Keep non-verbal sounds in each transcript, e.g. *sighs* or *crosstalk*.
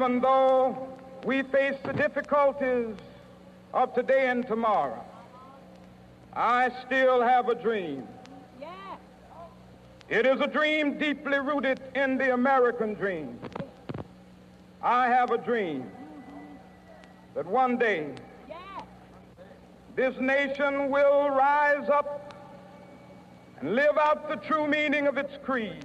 even though we face the difficulties of today and tomorrow, I still have a dream. It is a dream deeply rooted in the American dream. I have a dream that one day this nation will rise up and live out the true meaning of its creed.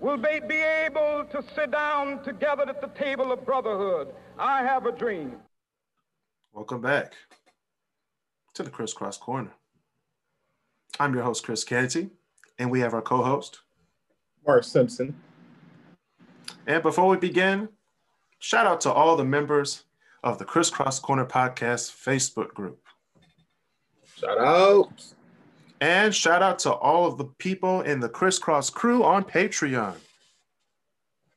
will they be able to sit down together at the table of brotherhood. I have a dream. Welcome back to the Crisscross Corner. I'm your host, Chris Kennedy, and we have our co host, Mark Simpson. And before we begin, shout out to all the members of the Crisscross Corner Podcast Facebook group. Shout out. And shout out to all of the people in the Crisscross crew on Patreon.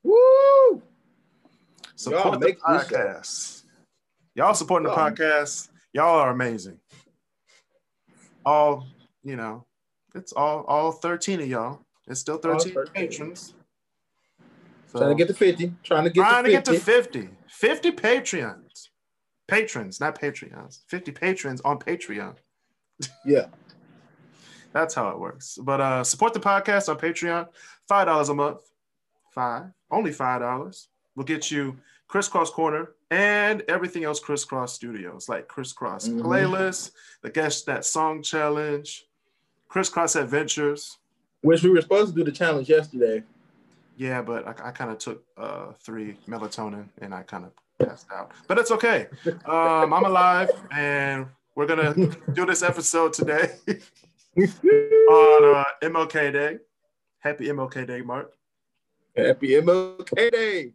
Woo! Support Y'all the podcast. Y'all supporting the podcast. Y'all are amazing. All, you know, it's all all 13 of y'all. It's still 13 13. patrons. So, Trying to get to 50. Trying to get trying to to 50. get to 50. 50 Patreons. Patrons, not Patreons. 50 patrons on Patreon. Yeah. That's how it works. But uh support the podcast on Patreon. Five dollars a month. Five. Only five dollars. We'll get you Crisscross Corner and everything else Crisscross Studios, like Crisscross Mhm. Playlist, the Guess That Song Challenge, Crisscross Adventures. Which we were supposed to do the challenge yesterday. Yeah, but I, I kind of took uh three melatonin and I kind of passed out. But it's okay. *laughs* Um, I'm alive and we're gonna do this episode today *laughs* on uh, *laughs* MLK Day. Happy MLK Day, Mark. Happy MLK Day.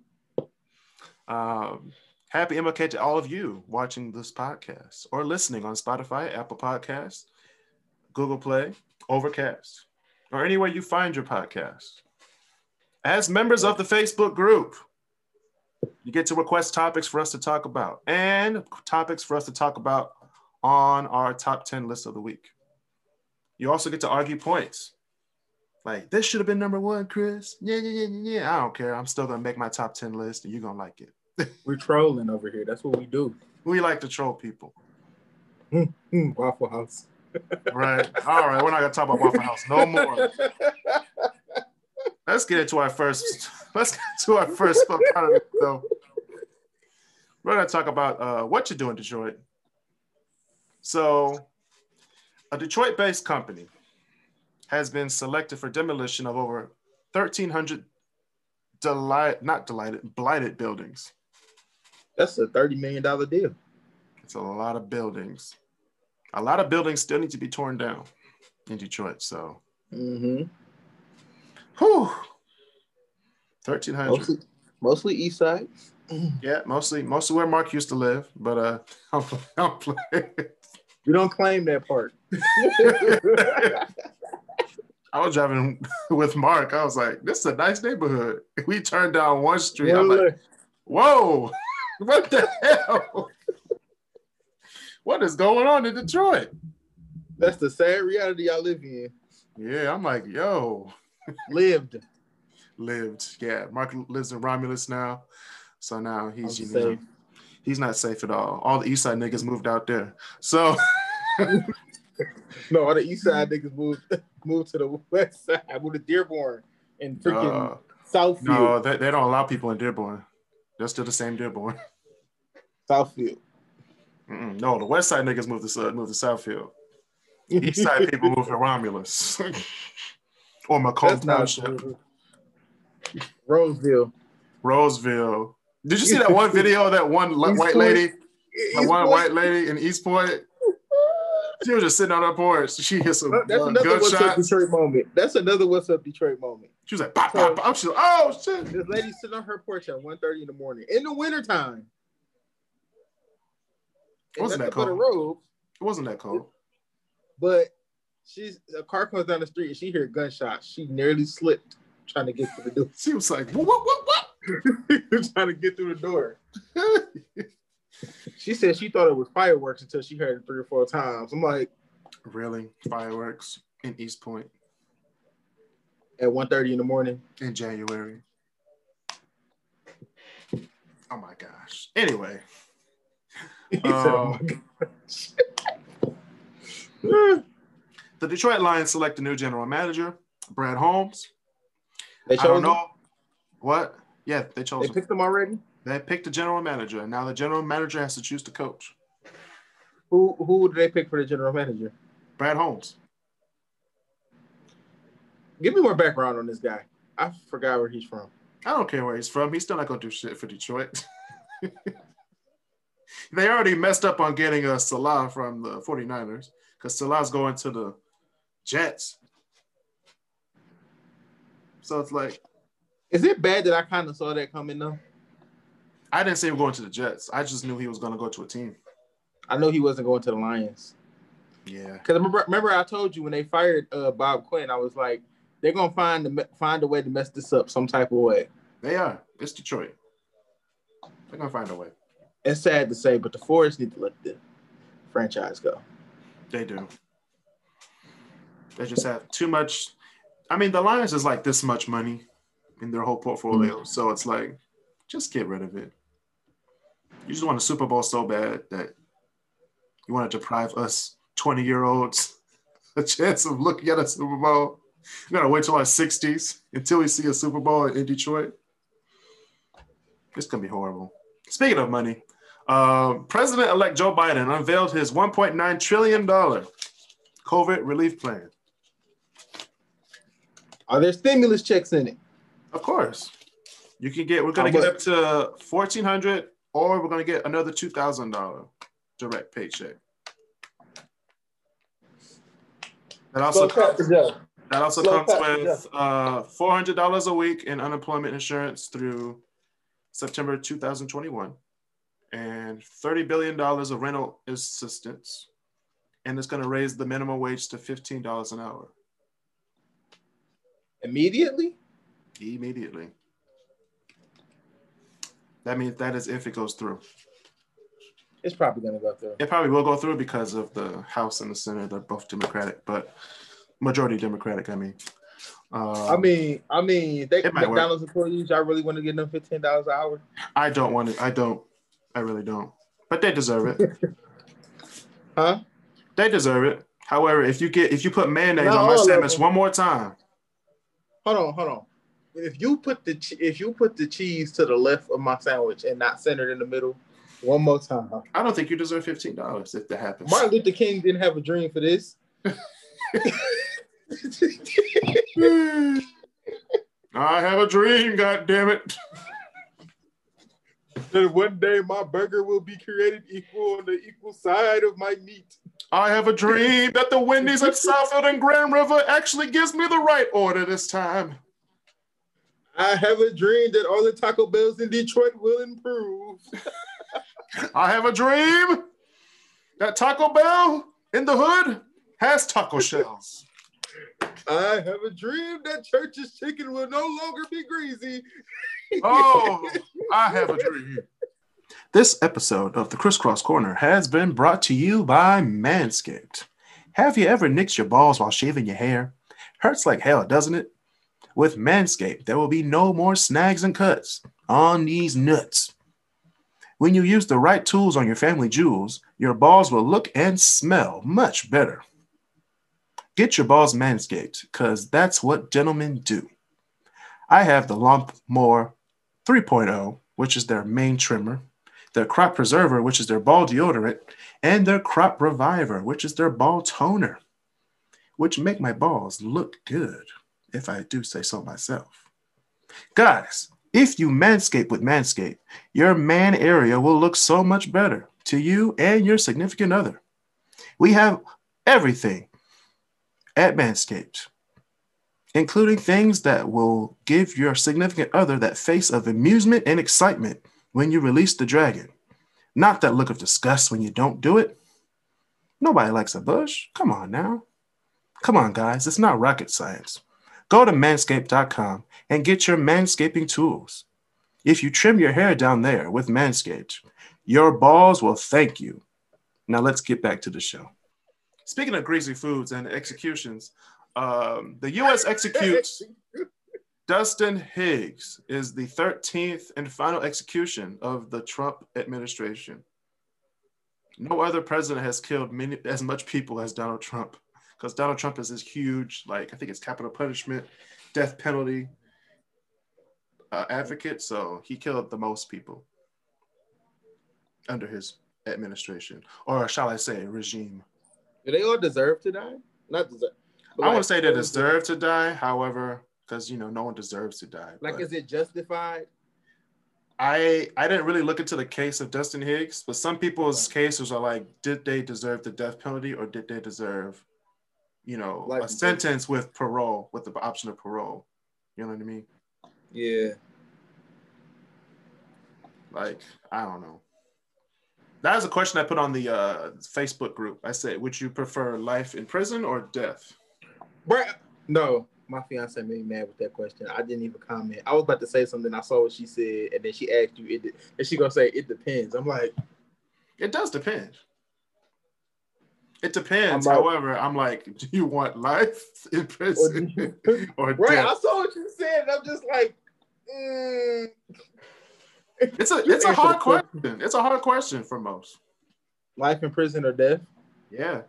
Um, happy MLK to all of you watching this podcast or listening on Spotify, Apple Podcasts, Google Play, Overcast, or anywhere you find your podcast. As members of the Facebook group, you get to request topics for us to talk about and topics for us to talk about on our top 10 list of the week. You also get to argue points. Like, this should have been number one, Chris. Yeah, yeah, yeah, yeah. I don't care. I'm still going to make my top 10 list and you're going to like it. *laughs* We're trolling over here. That's what we do. We like to troll people. Hmm, Waffle House. *laughs* Right. All right. We're not going to talk about Waffle House no more. Let's get into our first. *laughs* Let's get to our first it, though. We're going to talk about uh, what you do in Detroit. So, a Detroit based company has been selected for demolition of over 1,300 delight, not delighted, blighted buildings. That's a $30 million deal. It's a lot of buildings. A lot of buildings still need to be torn down in Detroit. So, Mm-hmm. whew, 1,300. Mostly, mostly East Side. Yeah, mostly mostly where Mark used to live, but uh, I'm, *laughs* I'm playing. We don't claim that part. *laughs* I was driving with Mark. I was like, "This is a nice neighborhood." We turned down one street. I'm like, "Whoa, *laughs* what the hell? What is going on in Detroit?" That's the sad reality I live in. Yeah, I'm like, "Yo, Lived. lived." Yeah, Mark lives in Romulus now, so now he's I'm you know, safe. He's not safe at all. All the East Side niggas moved out there, so. *laughs* No, all the East Side niggas moved moved to the West Side, moved to Dearborn and freaking Uh, Southfield. No, they, they don't allow people in Dearborn. They're still the same Dearborn. Southfield. Mm-mm. No, the West Side niggas moved to moved to Southfield. East Side *laughs* people moved to Romulus *laughs* or Macomb Township. Roseville. Roseville. Did you see that one video of that one East white Point. lady, that one Point. white lady in Eastpointe? She was just sitting on her porch. She hit some That's uh, another What's Up. Detroit moment. That's another What's Up Detroit moment. She was like, pop, pop, pop. She was like, oh shit. This lady sitting on her porch at 1.30 in the morning in the wintertime. in Wasn't that cold? robe, It wasn't that cold. but she's a car comes down the street and she heard gunshots. She nearly slipped trying to get to the door. She was like, what, what, what? Trying to get through the door. She said she thought it was fireworks until she heard it three or four times. I'm like, really? Fireworks in Eastpointe at 1.30 in the morning. in January. Oh my gosh. Anyway, *laughs* He said, oh Um, *laughs* the Detroit Lions select a new general manager, Brad Holmes. they I don't know. him? What? Yeah, they chose They him. picked them already? They picked a general manager, and now the general manager has to choose the coach. Who who did they pick for the general manager? Brad Holmes. Give me more background on this guy. I forgot where he's from. I don't care where he's from. He's still not going to do shit for Detroit. *laughs* they already messed up on getting a Salah from the 49ers because Salah's going to the Jets. So it's like, Is it bad that I kind of saw that coming though? I didn't say him going to the Jets. I just knew he was going to go to a team. I know he wasn't going to the Lions. Yeah. Because remember, remember I told you when they fired uh, Bob Quinn, I was like, they're gonna find the, find a way to mess this up some type of way. They are. It's Detroit. They're going to find a way. It's sad to say, but the Fords need to let the franchise go. They do. They just have too much. I mean, the Lions is like this much money in their whole portfolio. So it's like, just get rid of it. You just want a Super Bowl so bad that you want to deprive us 20 year olds *laughs* a chance of looking at a Super Bowl. We gotta wait till our 60s until we see a Super Bowl in Detroit. It's gonna be horrible. Speaking of money, uh, President elect Joe Biden unveiled his $1.9 trillion COVID relief plan. Are there stimulus checks in it? Of course. You can get, we're gonna get up to 1400 or we're gonna get another $2,000 direct paycheck. That also Slow comes, that also Slow comes clap for with uh, $400 a week in unemployment insurance through September 2021 and $30 billion of rental assistance. And it's going to raise the minimum wage to $15 an hour Immediately? Immediately. That means that is if it goes through. It's probably gonna go through. It probably will go through because of the House and the Senate. They're both Democratic, but majority Democratic, I mean. Um, I mean, I mean, they It might work. McDonald's employees. Y'all really want to get them fifteen dollars an hour? I don't want it. I don't. I really don't. But they deserve it. *laughs* Huh? they deserve it. However, if you get if you put mayonnaise Not on my sandwich one more time, Hold on, hold on. If you put the if you put the cheese to the left of my sandwich and not centered in the middle, one more time. I don't think you deserve fifteen dollars if that happens. Martin Luther King didn't have a dream for this. *laughs* I have a dream. God damn it! *laughs* that one day my burger will be created equal on the equal side of my meat. I have a dream that the Wendy's at Southfield and Grand River actually gives me the right order this time. I have a dream that all the Taco Bells in Detroit will improve. I have a dream that Taco Bell in the hood has taco shells. I have a dream that church's chicken will no longer be greasy. Oh, *laughs* I have a dream. This episode of the Crisscross Corner has been brought to you by Manscaped. Have you ever nicked your balls while shaving your hair? Hurts like hell, doesn't it? With Manscaped, there will be no more snags and cuts on these nuts. When you use the right tools on your family jewels, your balls will look and smell much better. Get your balls manscaped, because that's what gentlemen do. I have the Lawnmower 3.0, which is their main trimmer, their Crop Preserver, which is their ball deodorant, and their Crop Reviver, which is their ball toner, which make my balls look good, if I do say so myself. Guys, if you manscape with Manscaped, your man area will look so much better to you and your significant other. We have everything at Manscaped including things that will give your significant other that face of amusement and excitement when you release the dragon. Not that look of disgust when you don't do it. Nobody likes a bush. Come on now. Come on, guys. It's not rocket science. Go to manscaped.com and get your manscaping tools. If you trim your hair down there with Manscaped, your balls will thank you. Now let's get back to the show. Speaking of greasy foods and executions, um, the U.S. executes *laughs* Dustin Higgs is the 13th and final execution of the Trump administration. No other president has killed many as much people as Donald Trump, because Donald Trump is this huge, like I think it's capital punishment, death penalty uh, advocate. So he killed the most people under his administration, or shall I say, regime. Do they all deserve to die? Not deserve. I like, wouldn't say they deserve to die. However, because you know no one deserves to die. Like, but. is it justified? I I didn't really look into the case of Dustin Higgs, but some people's cases are like, did they deserve the death penalty or did they deserve, you know, Life a sentence with parole, with the option of parole? You know what I mean? Yeah. Like I don't know. That is a question I put on the uh, Facebook group. I said, would you prefer life in prison or death? Bruh, no my fiance made me mad with that question. I didn't even comment. I was about to say something. I saw what she said, and then she asked you, it, and she gonna say it depends. I'm like, it does depend. It depends. I'm like, However, I'm like, do you want life *laughs* in prison or, *laughs* or right? Death? I saw what you said. I'm just like, mm. it's a it's a hard question. It's a hard question for most. Life in prison or death? Yeah.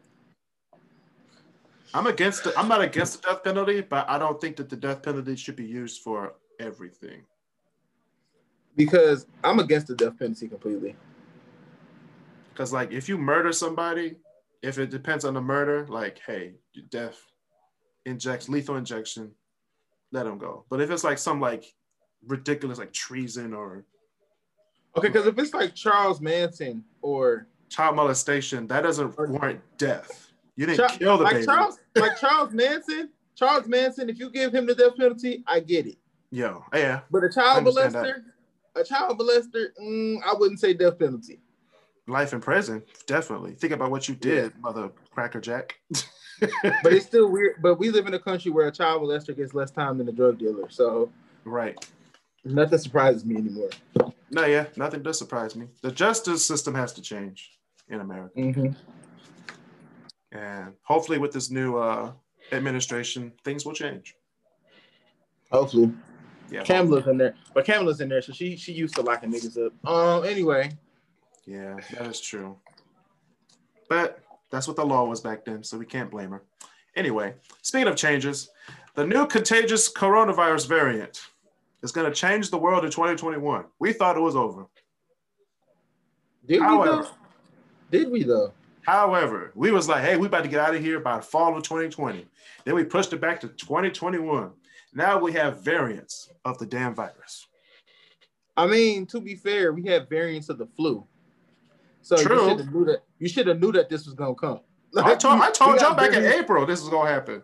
I'm against it. I'm not against the death penalty, but I don't think that the death penalty should be used for everything. Because I'm against the death penalty completely. Because like if you murder somebody, if it depends on the murder, like hey, death, inject lethal injection, let him go. But if it's like some like ridiculous like treason or okay, because if it's like Charles Manson or child molestation, that doesn't warrant death. You didn't kill the like baby. Charles, like Charles Manson. Charles Manson, if you give him the death penalty, I get it. Yo, yeah. But a child molester, a child molester, mm, I wouldn't say death penalty. Life in prison, definitely. Think about what you did, yeah. mother cracker jack. *laughs* but it's still weird. But we live in a country where a child molester gets less time than a drug dealer. So right. Nothing surprises me anymore. No, yeah, nothing does surprise me. The justice system has to change in America. Mm-hmm. And hopefully, with this new uh, administration, things will change. Hopefully. Yeah. Kamala's in there, but Kamala's in there, so she she used to locking niggas up. Um. Anyway. Yeah, that is true. But that's what the law was back then, so we can't blame her. Anyway, speaking of changes, the new contagious coronavirus variant is going to change the world in 2021. We thought it was over. Did However, we though? Did we though? However, we was like, hey, we about to get out of here by fall of 2020. Then we pushed it back to 2021. Now we have variants of the damn virus. I mean, to be fair, we have variants of the flu. So True. you should have knew that you should have knew that this was gonna come. Like, I told I *laughs* told y'all back in April this was gonna happen.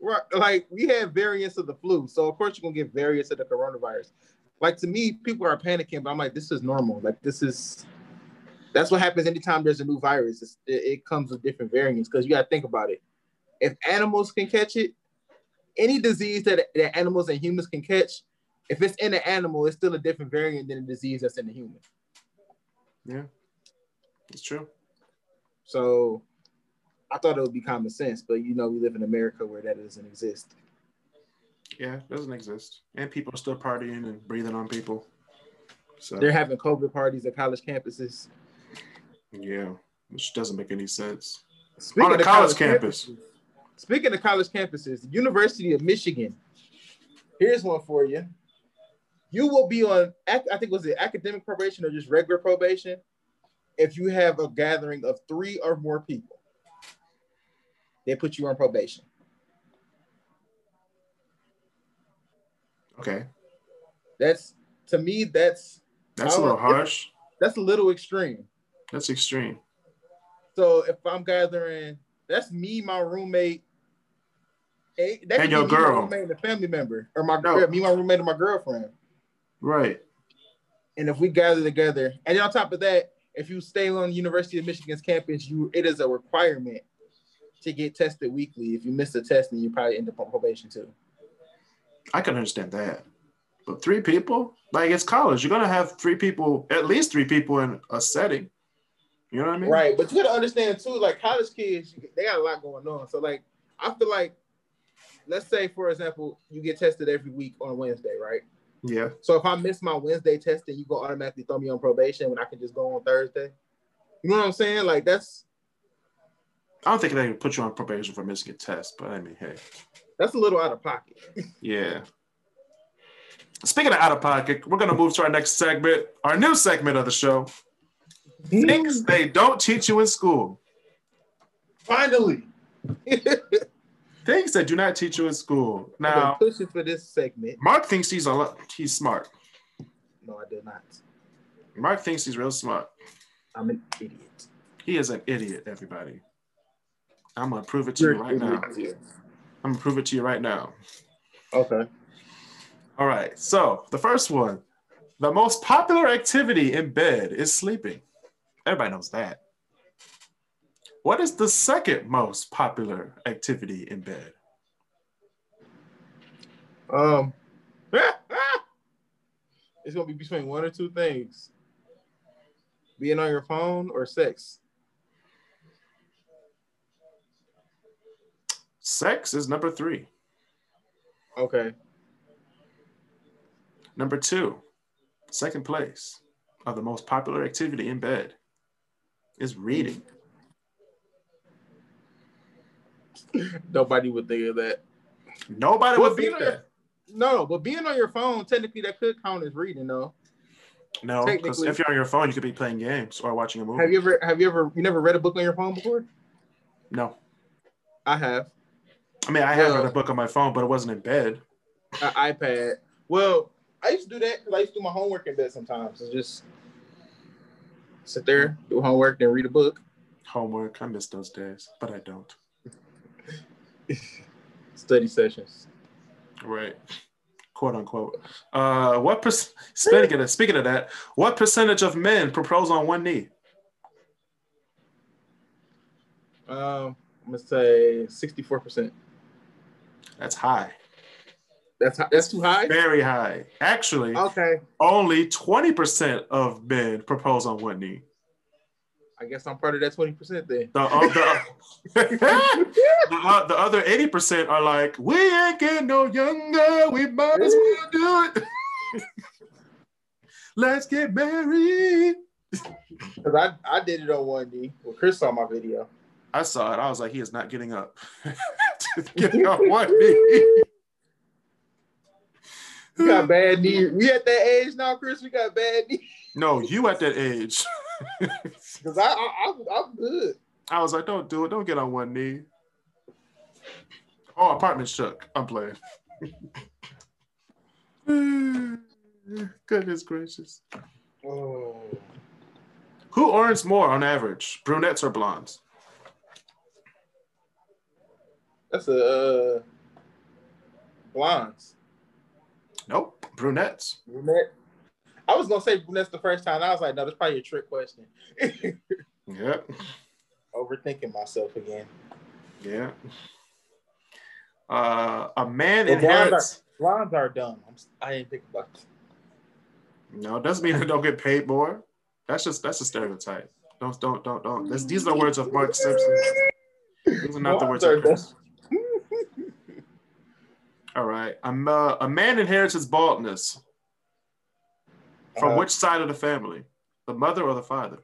Right, like we have variants of the flu, so of course you're gonna get variants of the coronavirus. Like to me, people are panicking, but I'm like, this is normal. Like this is that's what happens anytime there's a new virus. It, it, comes with different variants because you got to think about it. If animals can catch it, any disease that, that animals and humans can catch, if it's in an animal, it's still a different variant than a disease that's in a human. Yeah, it's true. So I thought it would be common sense, but you know, we live in America where that doesn't exist. Yeah, it doesn't exist. And people are still partying and breathing on people. So they're having COVID parties at college campuses. Yeah, which doesn't make any sense. Speaking On a college, college campus. Campuses, speaking of college campuses, the University of Michigan. Here's one for you. You will be on, I think was it academic probation or just regular probation, if you have a gathering of three or more people. They put you on probation. Okay. That's to me. That's that's a little harsh. That's a little extreme. That's extreme. So if I'm gathering, that's me, my roommate, Hey, that and your girl, roommate and a family member, or my no. me, my roommate, and my girlfriend. Right. And if we gather together, and then on top of that, if you stay on University of Michigan's campus, you it is a requirement to get tested weekly. If you miss a test, then you probably end up on probation too. I can understand that. But three people? Like it's college. You're gonna have three people, at least three people in a setting. You know what I mean? Right. But you gotta understand too, like college kids, they got a lot going on. So like I feel like let's say for example, you get tested every week on Wednesday, right? Yeah. So if I miss my Wednesday testing, you go automatically throw me on probation when I can just go on Thursday. You know what I'm saying? Like that's I don't think they would put you on probation for missing a test, but I mean, hey. that's a little out of pocket. *laughs* Yeah. Speaking of out of pocket, we're gonna move to our next segment, our new segment of the show. Mm-hmm. Things they don't teach you in school. Finally. *laughs* Things that do not teach you in school. Now, been pushing for this segment. Mark thinks he's a lot, he's smart. No, I did not. Mark thinks he's real smart. I'm an idiot. He is an idiot, everybody. I'm gonna prove it to you right now. I'm gonna prove it to you right now. Okay. All right. So the first one, the most popular activity in bed is sleeping. Everybody knows that. What is the second most popular activity in bed? Um, *laughs* it's gonna be between one or two things: being on your phone or sex. Sex is number three. Okay. Number two, second place of the most popular activity in bed is reading. *laughs* Nobody would think of that. Nobody Well, would think your- that. No, but being on your phone, technically, that could count as reading, though. No, because if you're on your phone, you could be playing games or watching a movie. Have you ever? Have you ever? You never read a book on your phone before? No. I have. I mean, I have Well- read a uh, book on my phone, but it wasn't in bed. An iPad. Well, I used to do that because I used to do my homework in bed sometimes. It's just sit there, do homework, then read a book. Homework. I miss those days, but I don't. Study sessions. Right. Quote unquote. Uh, what per- speaking of speaking of that, what percentage of men propose on one knee? Um, I'm gonna say 64 percent. That's high. That's that's too high. Very high. Actually, Okay, only 20% of men propose on one knee. I guess I'm part of that 20 percent then. The, uh, the, *laughs* the, uh, the other 80% are like, we ain't getting no younger. We might as well do it. *laughs* Let's get married. Cause I I did it on one knee. Well, Chris saw my video. I saw it. I was like, he is not getting up. *laughs* getting on one knee. We got bad knee. We at that age now, Chris. We got bad knee. No, you at that age. Cause I, I I'm, I'm good. I was like, don't do it. Don't get on one knee. Oh, apartment shook. I'm playing. *laughs* Goodness gracious. Oh. Who earns more on average, brunettes or blondes? That's a uh, blondes. Nope, brunettes. Brunette. I was gonna say brunettes the first time. I was like, no, that's probably a trick question. *laughs* Yeah, Overthinking myself again. yeah. Uh, a man Well, inherits. Blondes are dumb. I'm, I didn't think about. No, it doesn't mean they don't get paid more. That's just that's a stereotype. Don't don't don't don't. This, these are the words of Mark Simpson. These are not the words of Chris. *laughs* All right. I'm, uh, a man inherits his baldness from Uh-huh. which side of the family? The mother or the father?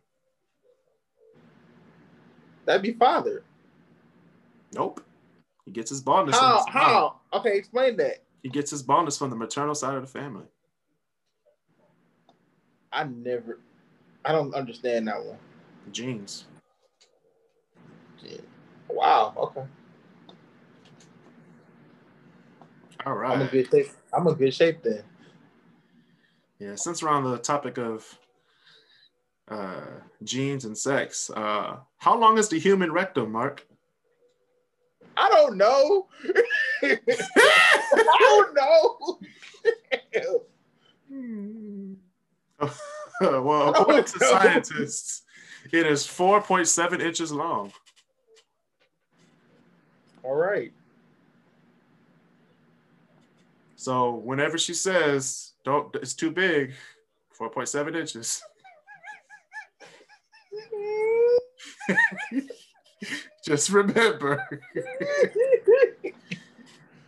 That'd be father. Nope. He gets his from How? his. How? Okay, explain that. He gets his baldness from the maternal side of the family. I never. I don't understand that one. Genes. Wow. Okay. All right. I'm right. good shape. I'm in good shape then. Yeah. Since we're on the topic of uh, genes and sex, uh, how long is the human rectum, Mark? I don't know. *laughs* I don't know. *laughs* well, according to scientists, It is 4.7 inches long. All right. So whenever she says, "Don't," it's too big. 4.7 inches. *laughs* Just remember. *laughs*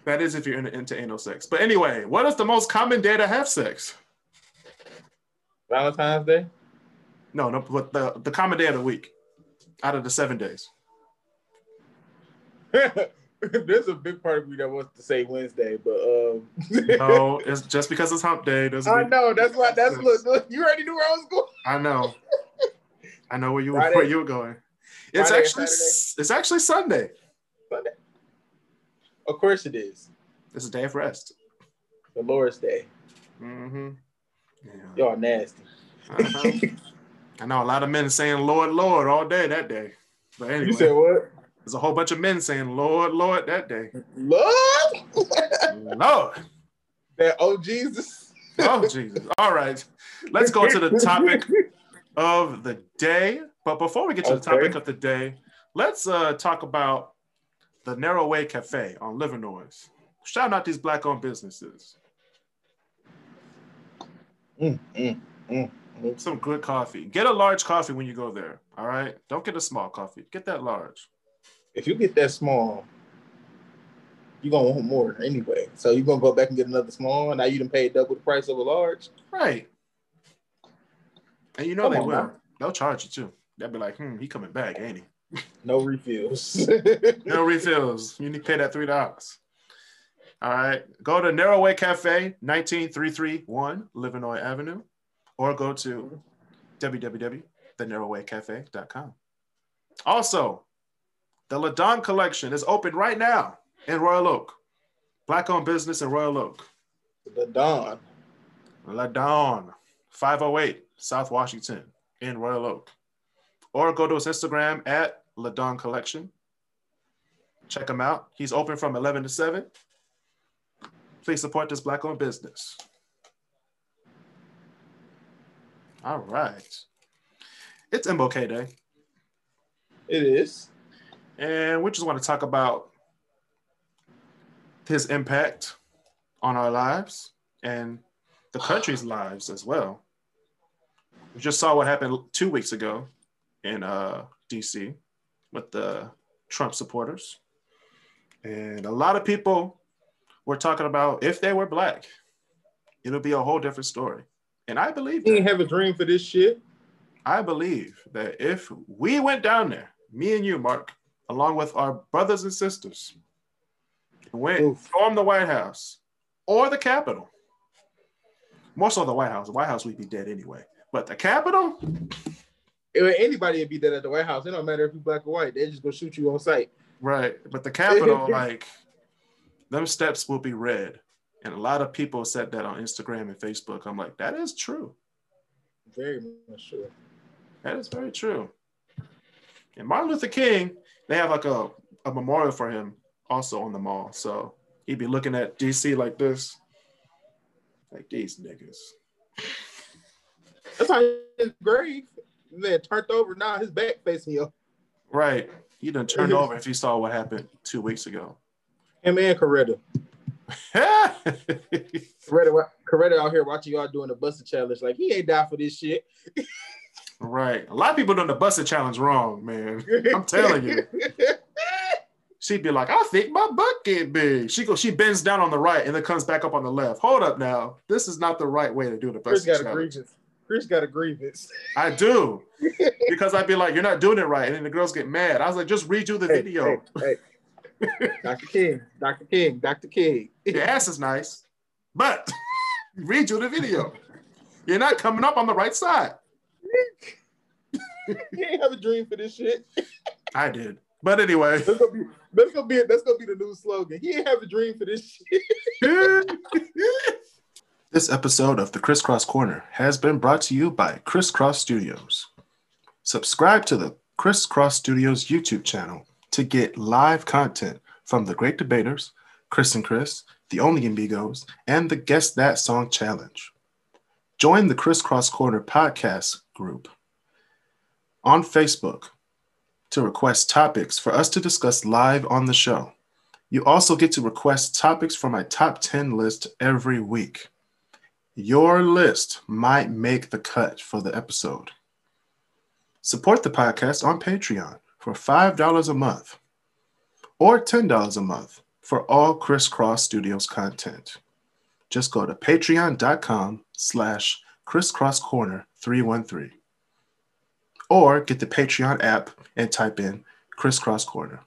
that is if you're into, into anal sex. But anyway, what is the most common day to have sex? Valentine's Day. No, no, but the, the common day of the week out of the seven days. *laughs* *laughs* There's a big part of me that wants to say Wednesday, but um *laughs* No, *laughs* it's just because it's hump day doesn't I know that's why that's look, look, you already knew where I was going. I know. I know where you Friday. where you were going. It's Friday actually it's actually Sunday. Sunday. Of course it is. It's a day of rest. The Lord's Day. Mm-hmm. Yeah. Y'all nasty. Uh-huh. I know a lot of men saying Lord, Lord all day that day. But anyway, You said what? There's a whole bunch of men saying Lord, Lord that day. Lord? Lord. that oh Jesus. Oh Jesus. All right. Let's go to the topic of the day. But before we get to the topic of the day, let's uh, talk about the Narrow Way Cafe on Livernois. Shout out these black-owned businesses. Mm, mm, mm. Some good coffee. Get a large coffee when you go there. All right. Don't get a small coffee. Get that large. If you get that small, you're gonna want more anyway. So you're gonna go back and get another small, now you done paid double the price of a large. Right. And you know Come they will. man. They'll charge you too. They'll be like, hmm, he coming back, ain't he? *laughs* No refills. *laughs* No refills. You need to pay that three dollars. All right. Go to Narrowway Cafe, 19331 Livernois Avenue, or go to www.thenarrowwaycafe.com. Also, the Ladon collection is open right now in Royal Oak. Black owned business in Royal Oak. Ladon. Ladon, 508 South Washington in Royal Oak. Or go to his Instagram at Ladon Collection. Check him out. He's open from 11 to 7. Please support this black owned business. All right. It's MLK Day. It is. And we just want to talk about his impact on our lives and the country's *sighs* lives as well. We just saw what happened two weeks ago in uh, DC with the Trump supporters. And a lot of people were talking about if they were black, it'll be a whole different story. And I believe you have a dream for this shit. I believe that if we went down there, me and you, Mark, along with our brothers and sisters, went Oof. stormed the White House or the Capitol, more so the White House. The White House we'd be dead anyway. But the Capitol, anybody would be dead at the White House. It don't matter if you're black or white. They're just gonna shoot you on sight. right? But the Capitol, *laughs* like, them steps will be red. And a lot of people said that on Instagram and Facebook. I'm like, that is true. Very much sure. That is very true. And Martin Luther King, they have like a, a memorial for him also on the mall. So he'd be looking at DC like this. Like these niggas. That's how his grave. Man turned over. Now his back facing you. Right. He done turned over if he saw what happened two weeks ago. Him and Coretta. *laughs* Coretta, Coretta out here watching y'all doing the Buss It challenge. Like he ain't die for this shit. *laughs* right. A lot of people doing the Buss It challenge wrong, man. I'm telling you. *laughs* She'd be like, I think my butt get big. She goes, she bends down on the right and then comes back up on the left. Hold up now. This is not the right way to do the Chris busted got a grievance. Chris got a grievance. I do. *laughs* because I'd be like, you're not doing it right. And then the girls get mad. I was like, just redo the Hey, video. hey, hey. Dr. King, Dr. King, Dr. King. Your ass is nice, but *laughs* redo the video. You're not coming up on the right side. *laughs* he ain't have a dream for this shit. *laughs* I did. But anyway, That's gonna be that's gonna be that's gonna be the new slogan. He ain't have a dream for this shit. *laughs* this episode of the Crisscross Corner has been brought to you by Crisscross Studios. Subscribe to the Crisscross Studios YouTube channel to get live content from the Great Debaters, Chris and Chris, the Only Ambigos, and the Guess That Song Challenge. Join the Crisscross Corner podcast group on Facebook to request topics for us to discuss live on the show. You also get to request topics for my top 10 list every week. Your list might make the cut for the episode. Support the podcast on Patreon for $5 a month or $10 a month for all Crisscross Studios content. Just go to patreon.com slash crisscrosscorner313 or get the Patreon app and type in Crisscross Corner.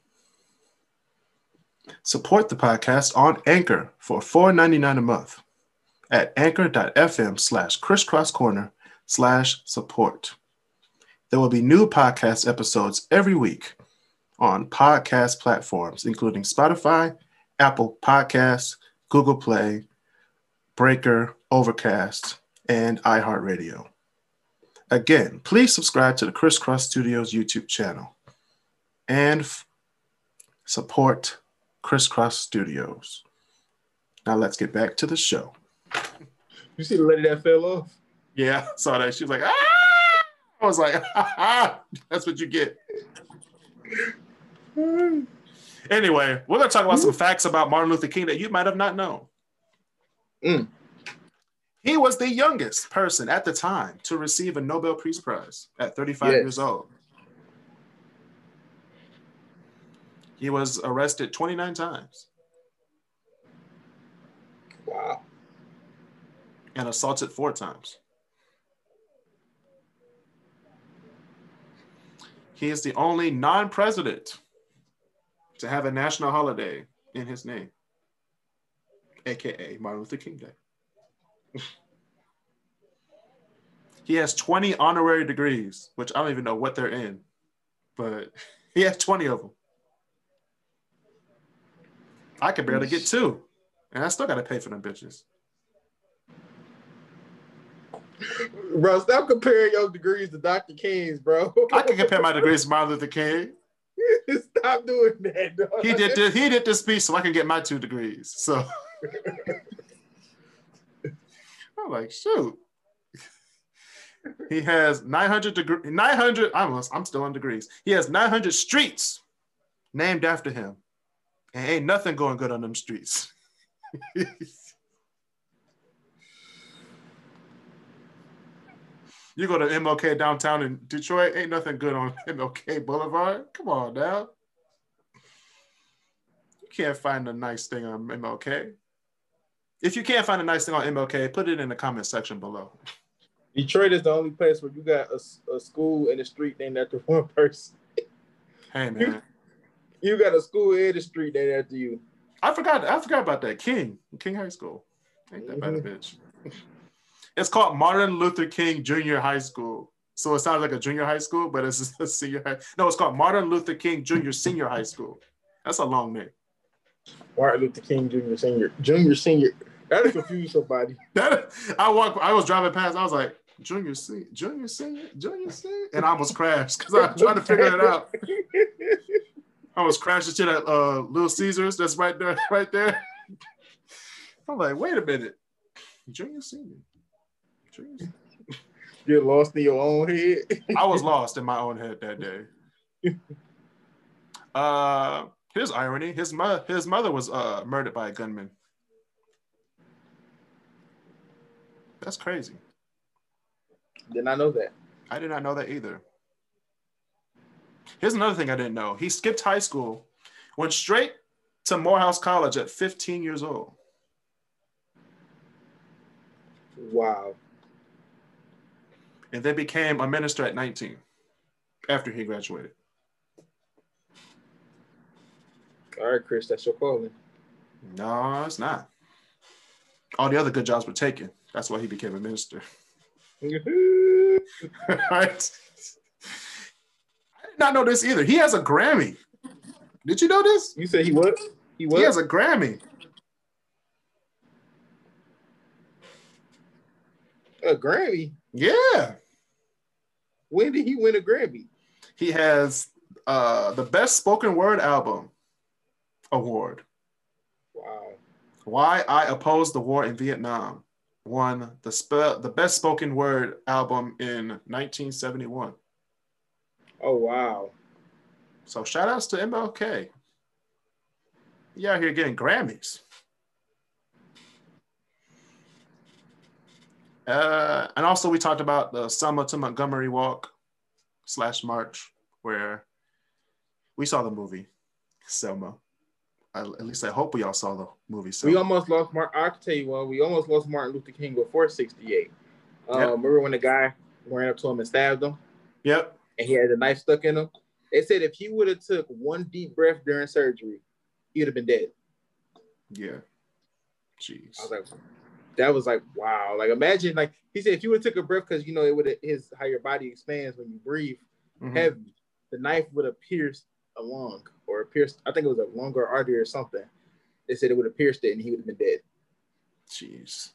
Support the podcast on Anchor for $4.99 a month at anchor.fm slash crisscrosscorner slash support. There will be new podcast episodes every week on podcast platforms, including Spotify, Apple Podcasts, Google Play, Breaker, Overcast, and iHeartRadio. Again, please subscribe to the Crisscross Studios YouTube channel and f- support Crisscross Studios. Now let's get back to the show. You see the lady that fell off? Yeah, saw that. She was like, ah! I was like, *laughs* that's what you get. Anyway, we're going to talk about some facts about Martin Luther King that you might have not known. Mm. He was the youngest person at the time to receive a Nobel Peace Prize at 35 Yes. years old. He was arrested 29 times Wow. and assaulted four times. He is the only non president to have a national holiday in his name, aka Martin Luther King Day. He has 20 honorary degrees, which I don't even know what they're in, but *laughs* he has 20 of them. I can barely get two, and I still got to pay for them bitches. Bro, stop comparing your degrees to Dr. King's, bro. I can compare my degrees to Martin Luther King. *laughs* stop doing that, dog. He did this, he did this speech so I can get my two degrees. So *laughs* I'm like, shoot. *laughs* He has 900 degree 900 I almost I'm still on degrees. He has 900 streets named after him. And ain't nothing going good on them streets. *laughs* you go to MLK downtown in Detroit, ain't nothing good on *laughs* MLK Boulevard. Come on now. You can't find a nice thing on MLK. If you can't find a nice thing on MLK, put it in the comment section below. Detroit is the only place where you got a, a school and a street named after one person. Hey man, You got a school and a street named after you. I forgot. I forgot about that. King, King High School. Ain't that bad a mm-hmm. bitch. It's called Martin Luther King Junior High School. So it sounds like a junior high school, but it's *laughs* a senior high. No, it's called Martin Luther King Junior Senior High School. That's a long name. Martin Luther King Jr. Senior. Junior Senior. That'll confuse somebody. *laughs* That I walk. I was driving past. I was like, Junior Senior, Junior Senior, Junior Senior, and I almost crashed because I was trying to figure it out. I was crashing shit at uh, Little Caesars. That's right there, *laughs* right there. I'm like, wait a minute, Junior Senior. Junior Senior. Lost in your own head. I was lost in my own head that day. *laughs* Uh, here's irony: his mother, his mother was uh, murdered by a gunman. That's crazy. Did I know that? I did not know that either. Here's another thing I didn't know. He skipped high school, went straight to Morehouse College at 15 years old. Wow. and then became a minister at 19 after he graduated. All right, Chris, that's your calling. No, it's not. All the other good jobs were taken. That's why he became a minister. *laughs* right? I did not know this either. He has a Grammy. Did you know this? You said he what? He what? He has a Grammy. a Grammy. Yeah. When did he win a Grammy? He has uh, the best spoken word album award. Wow. Why I Oppose the War in Vietnam won the spe- the best spoken word album in 1971. Oh wow. So shout outs to MLK. You out here getting Grammys. Uh, and also we talked about the Selma to Montgomery walk slash march, where we saw the movie Selma. I, at least I hope we all saw the movie. Selma. We almost lost Martin. I can tell you what, we almost lost Martin Luther King before '68. Um, Yep. Remember when the guy ran up to him and stabbed him, Yep. and he had the knife stuck in him? They said if he would have took one deep breath during surgery, he would have been dead. Yeah. Jeez. I was like, that was like wow. Like imagine like he said if you would have took a breath because you know it would have his how your body expands when you breathe Mhm. heavy, the knife would have pierced a lung or a pierced. I think it was a lung or artery or something. They said it would have pierced it and he would have been dead. Jeez.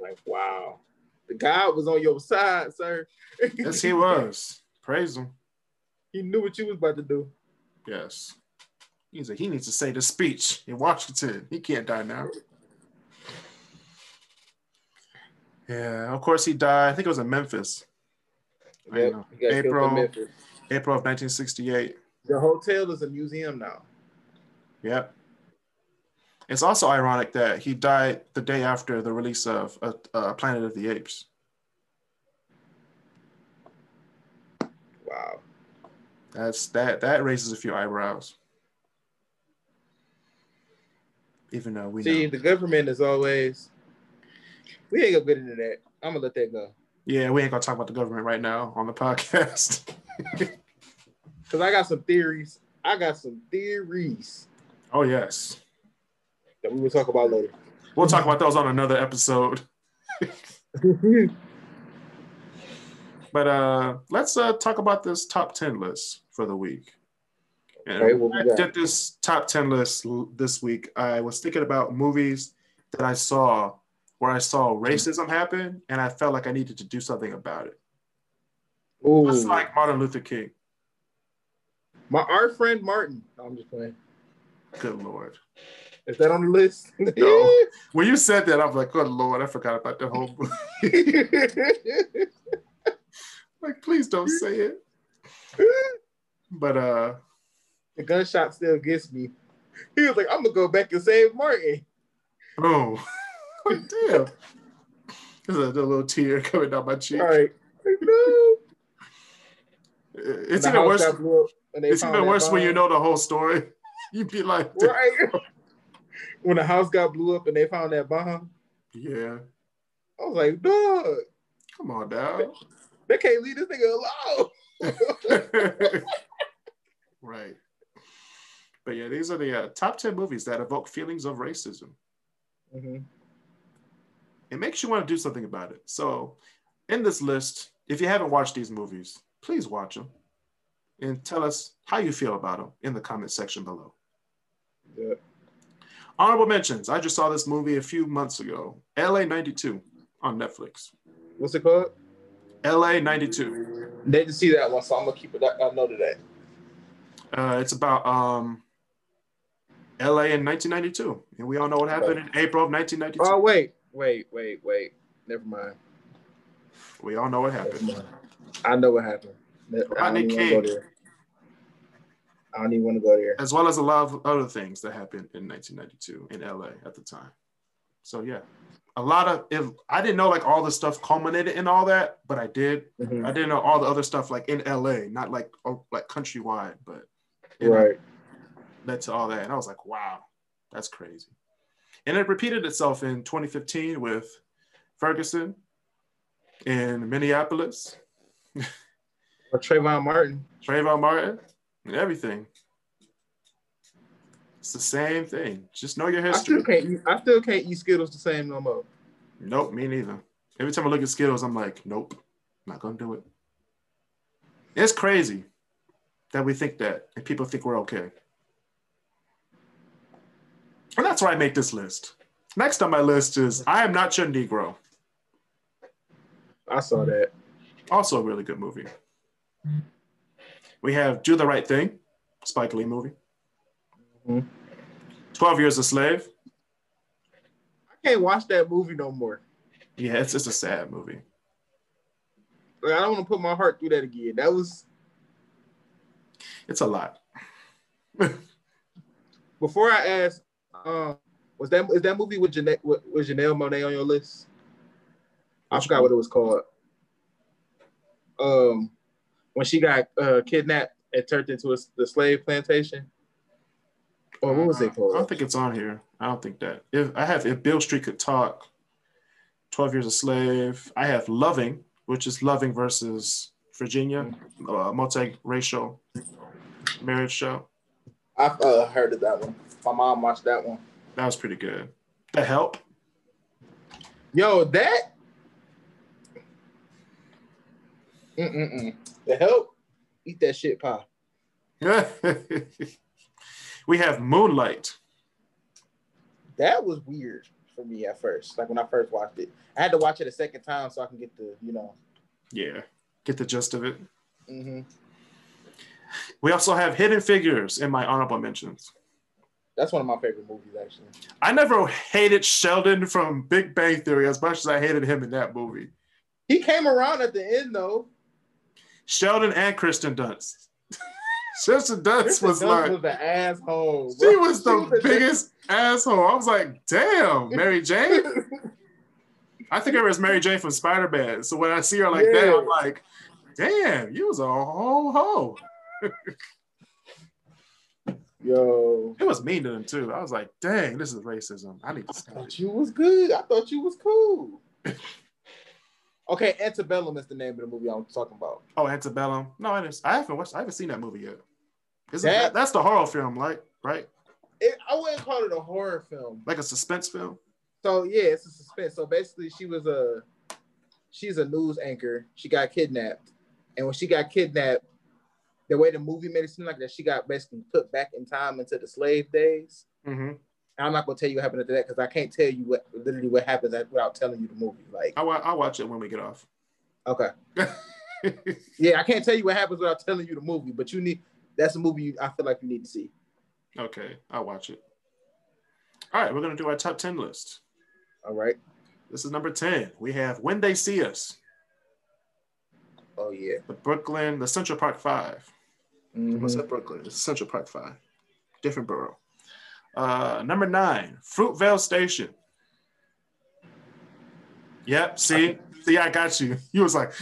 Like wow, the God was on your side, sir. *laughs* Yes, he was. Praise him. he knew what you was about to do. Yes. He's like, he needs to say the speech in Washington. He can't die now. Yeah, of course he died. I think it was in Memphis, Yep, know. he got killed April- Memphis. April of 1968. The hotel is a museum now. Yep. It's also ironic that he died the day after the release of uh, uh, Planet of the Apes. Wow. That's that that raises a few eyebrows. Even though we See, know. the government is always. We ain't gonna get into that. I'm gonna let that go Yeah, we ain't gonna talk about the government right now on the *laughs* podcast. *laughs* because I got some theories. I got some theories oh yes. that we will talk about later. We'll talk about those on another episode. *laughs* But uh let's uh talk about this top 10 list for the week. And Okay, what we when I did this top 10 list this week. I was thinking about movies that I saw where I saw racism happen and I felt like I needed to do something about it. Ooh, Just like Martin Luther King. My our friend Martin. No, I'm just playing. Good lord. Is that on the list? No. *laughs* When you said that, I was like, good lord, I forgot about the whole *laughs* like, please don't say it. But uh the gunshot still gets me. He was like, "I'm gonna go back and save Martin." oh *laughs* oh damn. There's a, little tear coming down my cheek. All right. No. It's in The even worse. blew up and they It's even worse when you know the whole story. *laughs* You'd be like, Right. *laughs* when the house got blew up and they found that bomb, yeah, I was like, "Dog, come on now. they can't leave this nigga alone." *laughs* right. But yeah, these are the uh, top 10 movies that evoke feelings of racism. Mhm. It makes you want to do something about it. So, in this list, if you haven't watched these movies, please watch them and tell us how you feel about them in the comment section below. Yeah. Honorable mentions. I just saw this movie a few months ago. LA 92 on Netflix. What's it called? LA 92. Didn't see that one, so I'm gonna keep it. I know that. Uh, it's about um, LA in 1992. And we all know what happened in April of 1992. Oh wait, wait, wait, wait. Never mind. We all know what happened. I know what happened. Rodney King. I don't even want to go there. As well as a lot of other things that happened in 1992 in LA at the time. So, yeah. A lot of, if I didn't know like all the stuff culminated in all that, but I did. Mhm. I didn't know all the other stuff like in LA, not like oh, like countrywide, but know, Right. led to all that. And I was like, wow, that's crazy. And it repeated itself in 2015 with Ferguson in Minneapolis, *laughs* Or Trayvon Martin. Trayvon Martin, and everything. It's the same thing. Just know your history. I still can't. Eat, I still can't eat Skittles the same no more. Nope, me neither. Every time I look at Skittles, I'm like, nope, I'm not gonna do it. It's crazy that we think that and people think we're okay. And that's why I make this list. Next on my list is I Am Not Your Negro. I saw that. Also a really good movie. We have Do the Right Thing, Spike Lee movie. Mhm. 12 Years a Slave. I can't watch that movie no more. Yeah, it's just a sad movie. Like, I don't want to put my heart through that again. That was It's a lot. *laughs* before I asked. Um, was that is that movie with Janelle with, with Janelle Monáe on your list? I Which forgot one? what it was called. Um, when she got uh, kidnapped and turned into a, the slave plantation. Or what was it I don't think it's on here. I don't think that. If I have if Beale Street could talk, Twelve Years a Slave. I have Loving, which is Loving versus Virginia, uh, multiracial marriage show. I've uh, heard of that one. My mom watched that one. That was pretty good. The Help. Yo, that. Mm-mm-mm. The help. Eat that shit pie. *laughs* we have Moonlight. That was weird for me at first. Like when I first watched it, I had to watch it a second time so I can get the, you know. Yeah, get the gist of it. hmm We also have Hidden Figures in my honorable mentions. That's one of my favorite movies, actually. I never hated Sheldon from Big Bang Theory as much as I hated him in that movie. He came around at the end though. Sheldon and Kirsten Dunst. *laughs* Kirsten Dunst was Dunst like, was the asshole. she was the was biggest asshole. I was like, damn, Mary Jane. *laughs* I think of was Mary Jane from Spider Man. So when I see her like that, I'm like, damn, you was a whole hoe. *laughs* Yo, It was mean to them too. I was like, dang, this is racism. I need to I stop thought it. you was good. I thought you was cool. okay, Antebellum is the name of the movie I'm talking about. Oh, Antebellum. No, I, didn't, I haven't watched. I haven't seen that movie yet. Isn't That- that, that's the horror film, like right? It, I wouldn't call it a horror film. Like a suspense film. So yeah, it's a suspense. So basically, she was a she's a news anchor. She got kidnapped, and when she got kidnapped, the way the movie made it seem like that she got basically put back in time into the slave days. Mm-hmm. I'm not gonna tell you what happened after that because I can't tell you what literally what happens without telling you the movie. Like, I'll, I'll watch it when we get off. okay, *laughs* yeah, I can't tell you what happens without telling you the movie, but you need that's a movie you, I feel like you need to see. okay, I'll watch it. All right, we're gonna do our top ten list. All right. This is number ten. We have When They See Us, Oh yeah. the Brooklyn, the Central Park 5 Mhm. What's that Brooklyn? It's Central Park Five, different borough. Uh, number nine, Fruitvale Station. Yep. See, see, I got you. *laughs* You was like,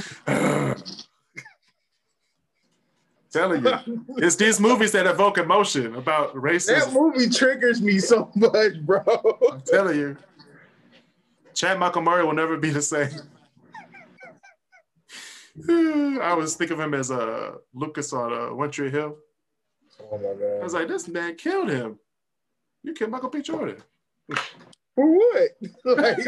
telling you, it's these movies that evoke emotion about racism. That movie triggers me so much, bro. I'm telling you, Chad Michael Murray will never be the same. I was thinking of him as uh, Lucas on uh, One Tree Hill. Oh my god! I was like, this man killed him. You killed Michael B. Jordan. For what? *laughs* like,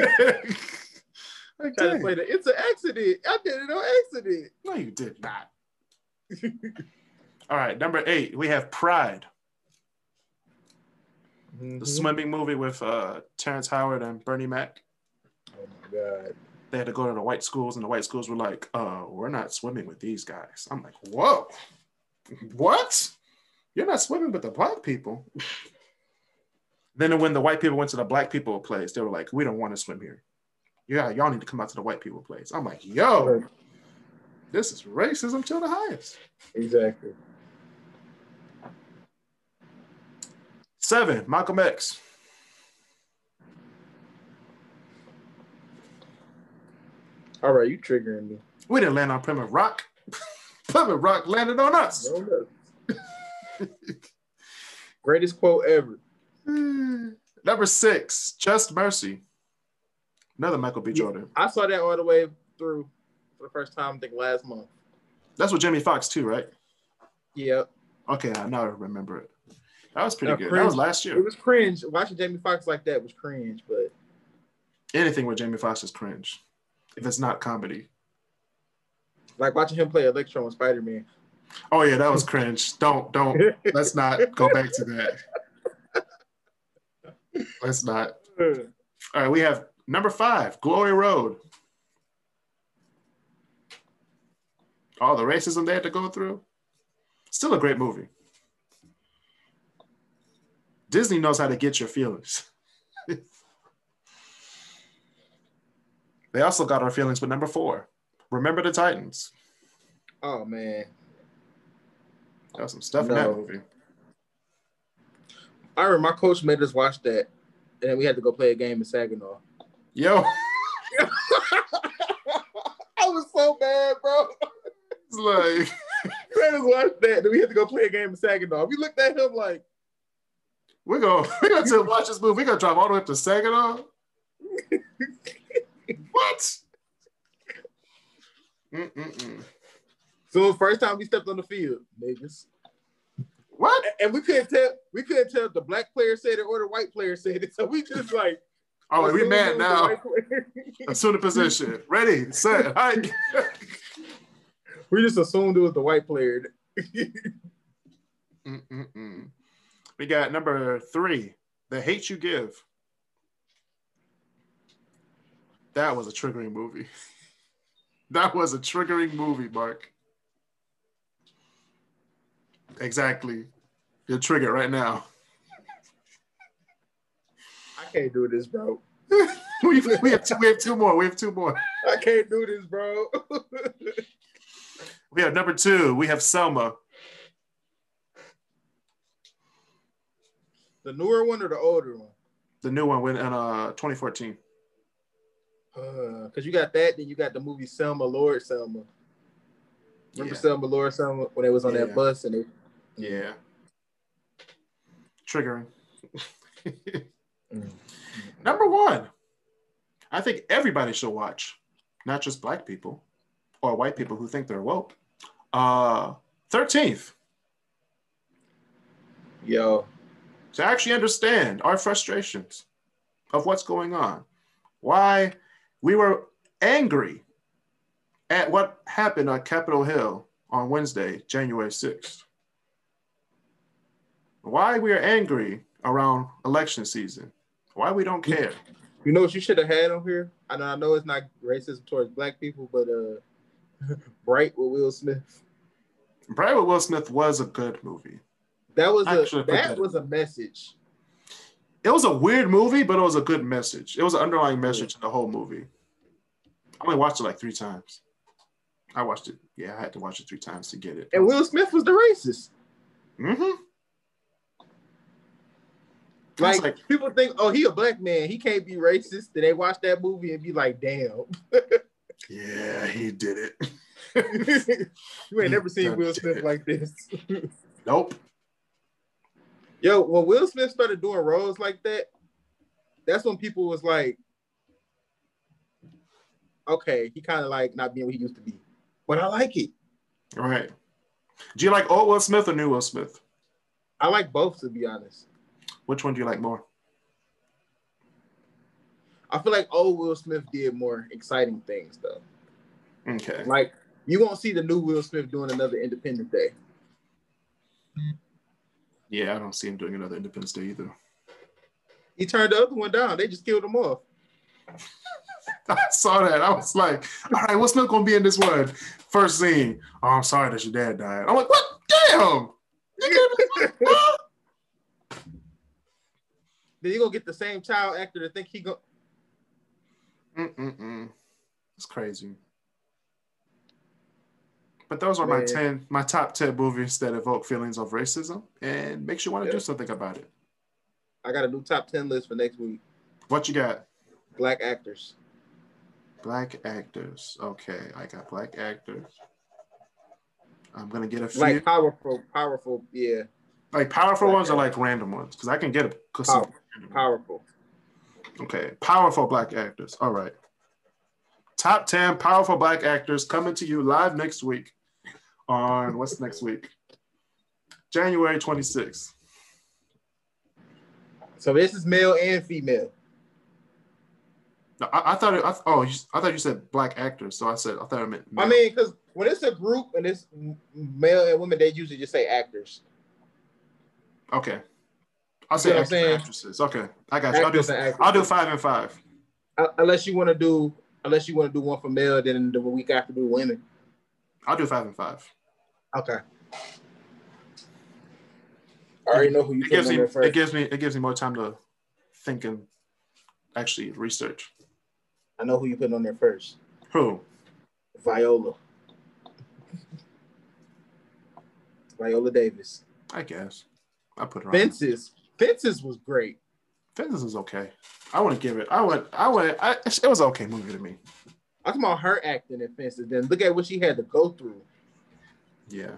Like, trying to dang. play the it's an accident. I did it on accident. No, you did not. *laughs* All right, number eight, we have Pride, Mm-hmm. the swimming movie with uh, Terrence Howard and Bernie Mac. Oh my god. They had to go to the white schools, and the white schools were like, uh, we're not swimming with these guys. I'm like, whoa, what? You're not swimming with the black people. *laughs* then when the white people went to the black people place, they were like, we don't want to swim here. Yeah, y'all need to come out to the white people place. I'm like, yo, this is racism to the highest. Exactly. Seven, Malcolm X. All right, you triggering me. We didn't land on Plymouth Rock. *laughs* Plymouth Rock landed on us. *laughs* Greatest quote ever. *sighs* Number six, Just Mercy. Another Michael B. Jordan. I saw that all the way through for the first time, I think last month. That's with Jamie Foxx too, right? Yep. Okay, I now remember it. That was pretty Yeah, good. That was last year. It was cringe. Watching Jamie Foxx like that was cringe, but Anything with Jamie Foxx is cringe. If it's not comedy. like watching him play Electro in Spider Man. Oh yeah, that was cringe. *laughs* Don't don't let's not go back to that. *laughs* Let's not. Hmm. All right, we have number five, Glory Road. All the racism they had to go through. Still a great movie. Disney knows how to get your feelings. *laughs* they also got our feelings with number four, Remember the Titans. Oh man, Got some stuff in that movie. I remember my coach made us watch that, and then we had to go play a game in Saginaw. Yo, *laughs* I was so bad, bro. *laughs* it's like *laughs* He made us watch that, then we had to go play a game in Saginaw. We looked at him like, we're gonna *laughs* we're gonna to watch this movie. We're gonna drive all the way up to Saginaw. *laughs* what? Mm-mm-mm. so first time we stepped on the field, niggas. What? And we couldn't tell we couldn't tell if the black player said it or the white player said it. So we just like Oh, we mad now. Assume the position. Ready, set, hike. We just assumed it was the white player. *laughs* We got number three, The Hate You Give. That was a triggering movie. *laughs* That was a triggering movie, Mark. Exactly. You're triggered right now. I can't do this, bro. *laughs* we, we, have two, we have two more. We have two more. I can't do this, bro. We have number two. We have Selma. the newer one or the older one? The new one went in uh 2014. Because Uh, you got that, then you got the movie Selma, Lord Selma. Remember Yeah. Selma, Lord Selma when they was on Yeah. that bus and they Yeah. Triggering. *laughs* Mm. Number one, I think everybody should watch, not just black people or white people who think they're woke. Uh, 13th, yo, to actually understand our frustrations of what's going on, why we were angry at what happened on Capitol Hill on Wednesday, January 6th. Why we are angry around election season. Why we don't care. you know what you should have had on here? I know, I know it's not racism towards black people, but uh, Bright with Will Smith. Bright with Will Smith was a good movie. That was I a that that was a message. It was a weird movie, but it was a good message. It was an underlying message in the whole movie. I only watched it like three times. I watched it. Yeah, I had to watch it three times to get it. And Will Smith was the racist. Mm-hmm. Like, like, people think, oh, he a black man, he can't be racist. Then they watch that movie and be like, damn. *laughs* yeah, he did it. *laughs* you ain't never seen Will Smith it. *laughs* like this. nope. Yo, when Will Smith started doing roles like that, that's when people was like, okay, he kind of like not being what he used to be. But I like it. All right. Do you like old Will Smith or new Will Smith? I like both, to be honest. Which one do you like more? I feel like old Will Smith did more exciting things though. Okay. Like you won't see the new Will Smith doing another Independence Day. Yeah, I don't see him doing another Independence Day either. He turned the other one down. They just killed him off. *laughs* I saw that. I was like, all right, what's not gonna be in this one? First scene. Oh, I'm sorry that your dad died. I'm like, what? Damn. *laughs* Then you gonna get the same child actor to think he go. Mm-mm-mm. It's crazy. But those are my Man. 10, my top 10 movies that evoke feelings of racism and makes you want to Yeah. do something about it. I got a new top ten list for next week. What you got? Black actors. Black actors. Okay, I got black actors. I'm gonna get a few Like powerful, powerful, yeah, Like powerful black ones or like random ones because I can get a some powerful. Okay, powerful black actors. All right. Top 10 powerful black actors coming to you live next week on what's next week? January 26th. So this is male and female. No, I, I thought it, I, oh, you, I thought you said black actors. So I said, I thought I meant. I mean, because when it's a group and it's male and women, they usually just say actors. okay. I'll say actors and actresses. Okay. I got you. I'll do, Actors and actresses. I'll do five and five. Uh, unless you want to do, unless you want to do one for male, then the week after do women. I'll do five and five. Okay. I already know who you It gives me, it gives me, it gives me more time to think and actually research. I know who you put on there first. Who? Viola. Viola Davis. I guess. I put her on. Fences. Fences was great. Fences was okay. I wouldn't give it. I would. I would. I, it was an okay movie to me. I'm talking about her acting in Fences. Then look at what she had to go through. Yeah.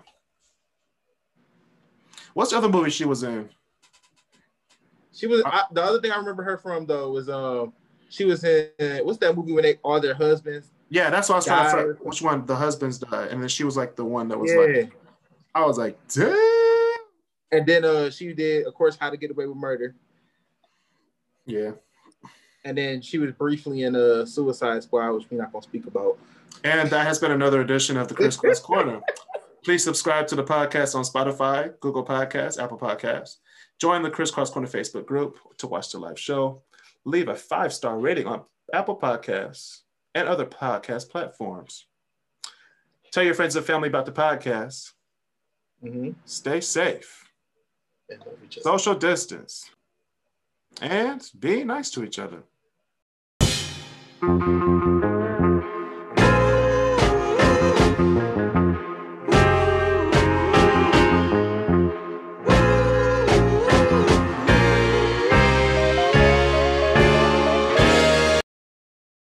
What's the other movie she was in? She was I, the other thing I remember her from though was um she was in what's that movie when they all their husbands? Yeah, that's what I was trying to figure which one the husbands died, and then she was like the one that was Yeah. like I was like, damn. And then uh she did, of course, How to Get Away with Murder. Yeah. And then she was briefly in a Suicide Squad, which we're not gonna speak about. And that has been another edition of the Kris Cross *laughs* Corner. Please subscribe to the podcast on Spotify, Google Podcasts, Apple Podcasts. Join the Kris Cross Corner Facebook group to watch the live show. Leave a five star rating on Apple Podcasts and other podcast platforms. Tell your friends and family about the podcast. Mm-hmm. Stay safe, And love each other. social distance, and be nice to each other.